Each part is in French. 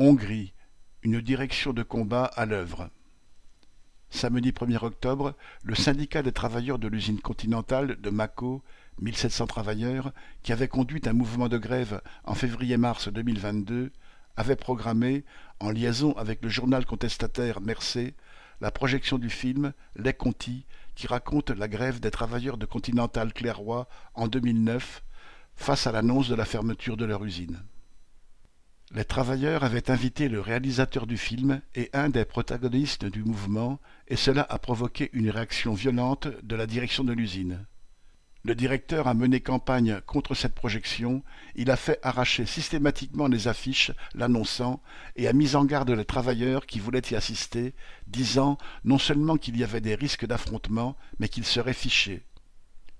Hongrie, une direction de combat à l'œuvre. Samedi 1er octobre, le syndicat des travailleurs de l'usine continentale de Mako, 1700 travailleurs, qui avait conduit un mouvement de grève en février-mars 2022, avait programmé, en liaison avec le journal contestataire Mercé, la projection du film Les Contis, qui raconte la grève des travailleurs de Continental Clairoy en 2009 face à l'annonce de la fermeture de leur usine. Les travailleurs avaient invité le réalisateur du film et un des protagonistes du mouvement, et cela a provoqué une réaction violente de la direction de l'usine. Le directeur a mené campagne contre cette projection, il a fait arracher systématiquement les affiches l'annonçant et a mis en garde les travailleurs qui voulaient y assister, disant non seulement qu'il y avait des risques d'affrontement, mais qu'ils seraient fichés.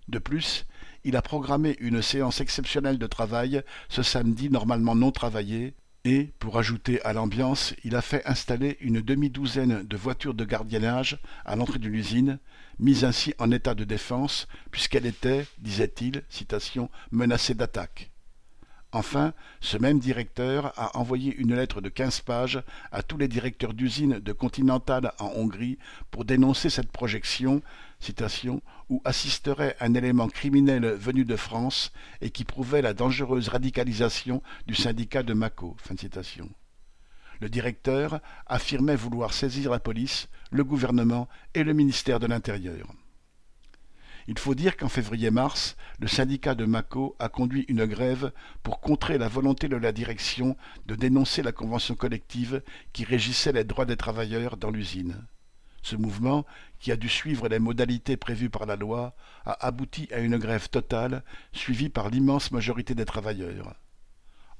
De plus, il a programmé une séance exceptionnelle de travail ce samedi normalement non travaillé, et, pour ajouter à l'ambiance, il a fait installer une demi-douzaine de voitures de gardiennage à l'entrée de l'usine, mise ainsi en état de défense, puisqu'elle était, disait-il, citation, menacée d'attaque. Enfin, ce même directeur a envoyé une lettre de quinze pages à tous les directeurs d'usines de Continental en Hongrie pour dénoncer cette projection, citation, où assisterait un élément criminel venu de France et qui prouvait la dangereuse radicalisation du syndicat de Mako. Le directeur affirmait vouloir saisir la police, le gouvernement et le ministère de l'Intérieur. Il faut dire qu'en février-mars, le syndicat de Mako a conduit une grève pour contrer la volonté de la direction de dénoncer la convention collective qui régissait les droits des travailleurs dans l'usine. Ce mouvement, qui a dû suivre les modalités prévues par la loi, a abouti à une grève totale suivie par l'immense majorité des travailleurs.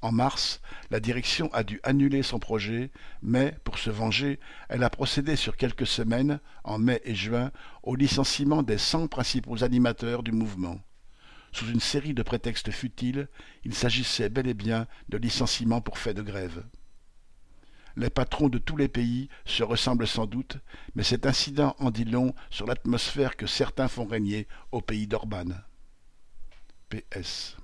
En mars, la direction a dû annuler son projet, mais, pour se venger, elle a procédé sur quelques semaines, en mai et juin, au licenciement des cent principaux animateurs du mouvement. Sous une série de prétextes futiles, il s'agissait bel et bien de licenciements pour fait de grève. Les patrons de tous les pays se ressemblent sans doute, mais cet incident en dit long sur l'atmosphère que certains font régner au pays d'Orban. PS